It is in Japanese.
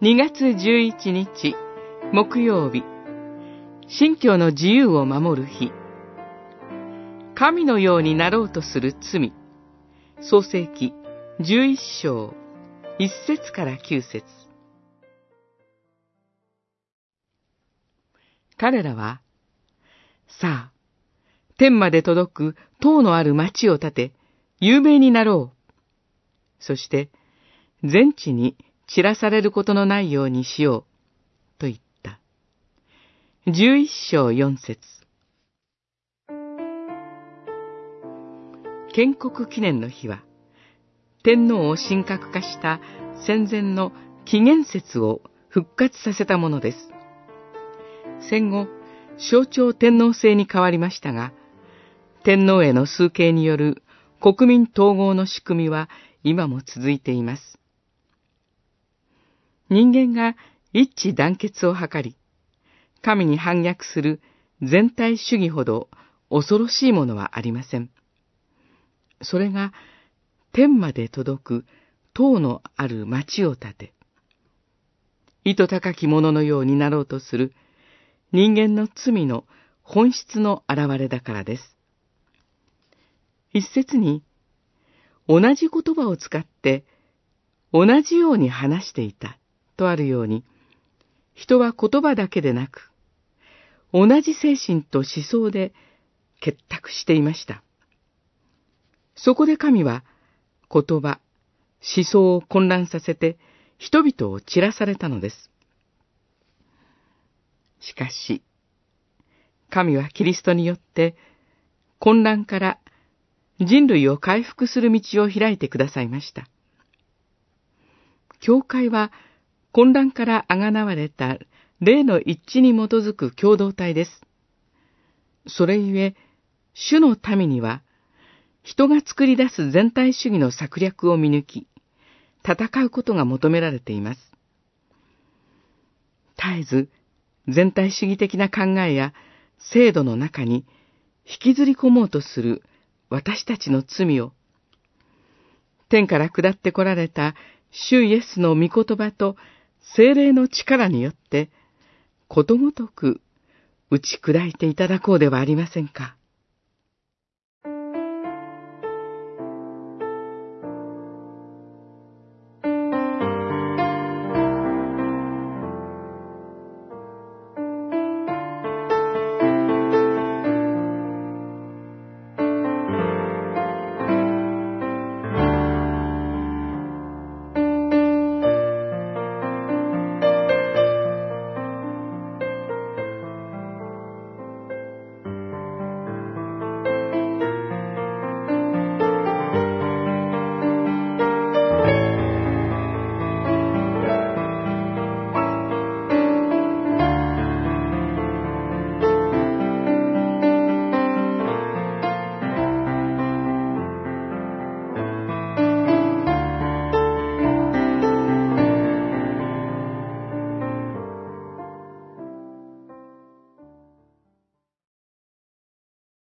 2月11日木曜日。信教の自由を守る日。神のようになろうとする罪。創世記11章1節から9節。彼らは、さあ、天まで届く塔のある町を建て、有名になろう。そして、全地に散らされることのないようにしよう、と言った。十一章四節建国記念の日は、天皇を神格化した戦前の紀元節を復活させたものです。戦後、象徴天皇制に変わりましたが、天皇への崇敬による国民統合の仕組みは今も続いています。人間が一致団結を図り、神に反逆する全体主義ほど恐ろしいものはありません。それが天まで届く塔のある町を建て、糸高き者のようになろうとする人間の罪の本質の現れだからです。一説に、同じ言葉を使って同じように話していたとあるように、人は言葉だけでなく、同じ精神と思想で結託していました。そこで神は言葉、思想を混乱させて人々を散らされたのです。しかし、神はキリストによって混乱から人類を回復する道を開いてくださいました。教会は混乱からあがなわれた霊の一致に基づく共同体です。それゆえ、主の民には、人が作り出す全体主義の策略を見抜き、戦うことが求められています。絶えず、全体主義的な考えや制度の中に引きずり込もうとする私たちの罪を、天から下って来られた主イエスの御言葉と精霊の力によって、ことごとく打ち砕いていただこうではありませんか。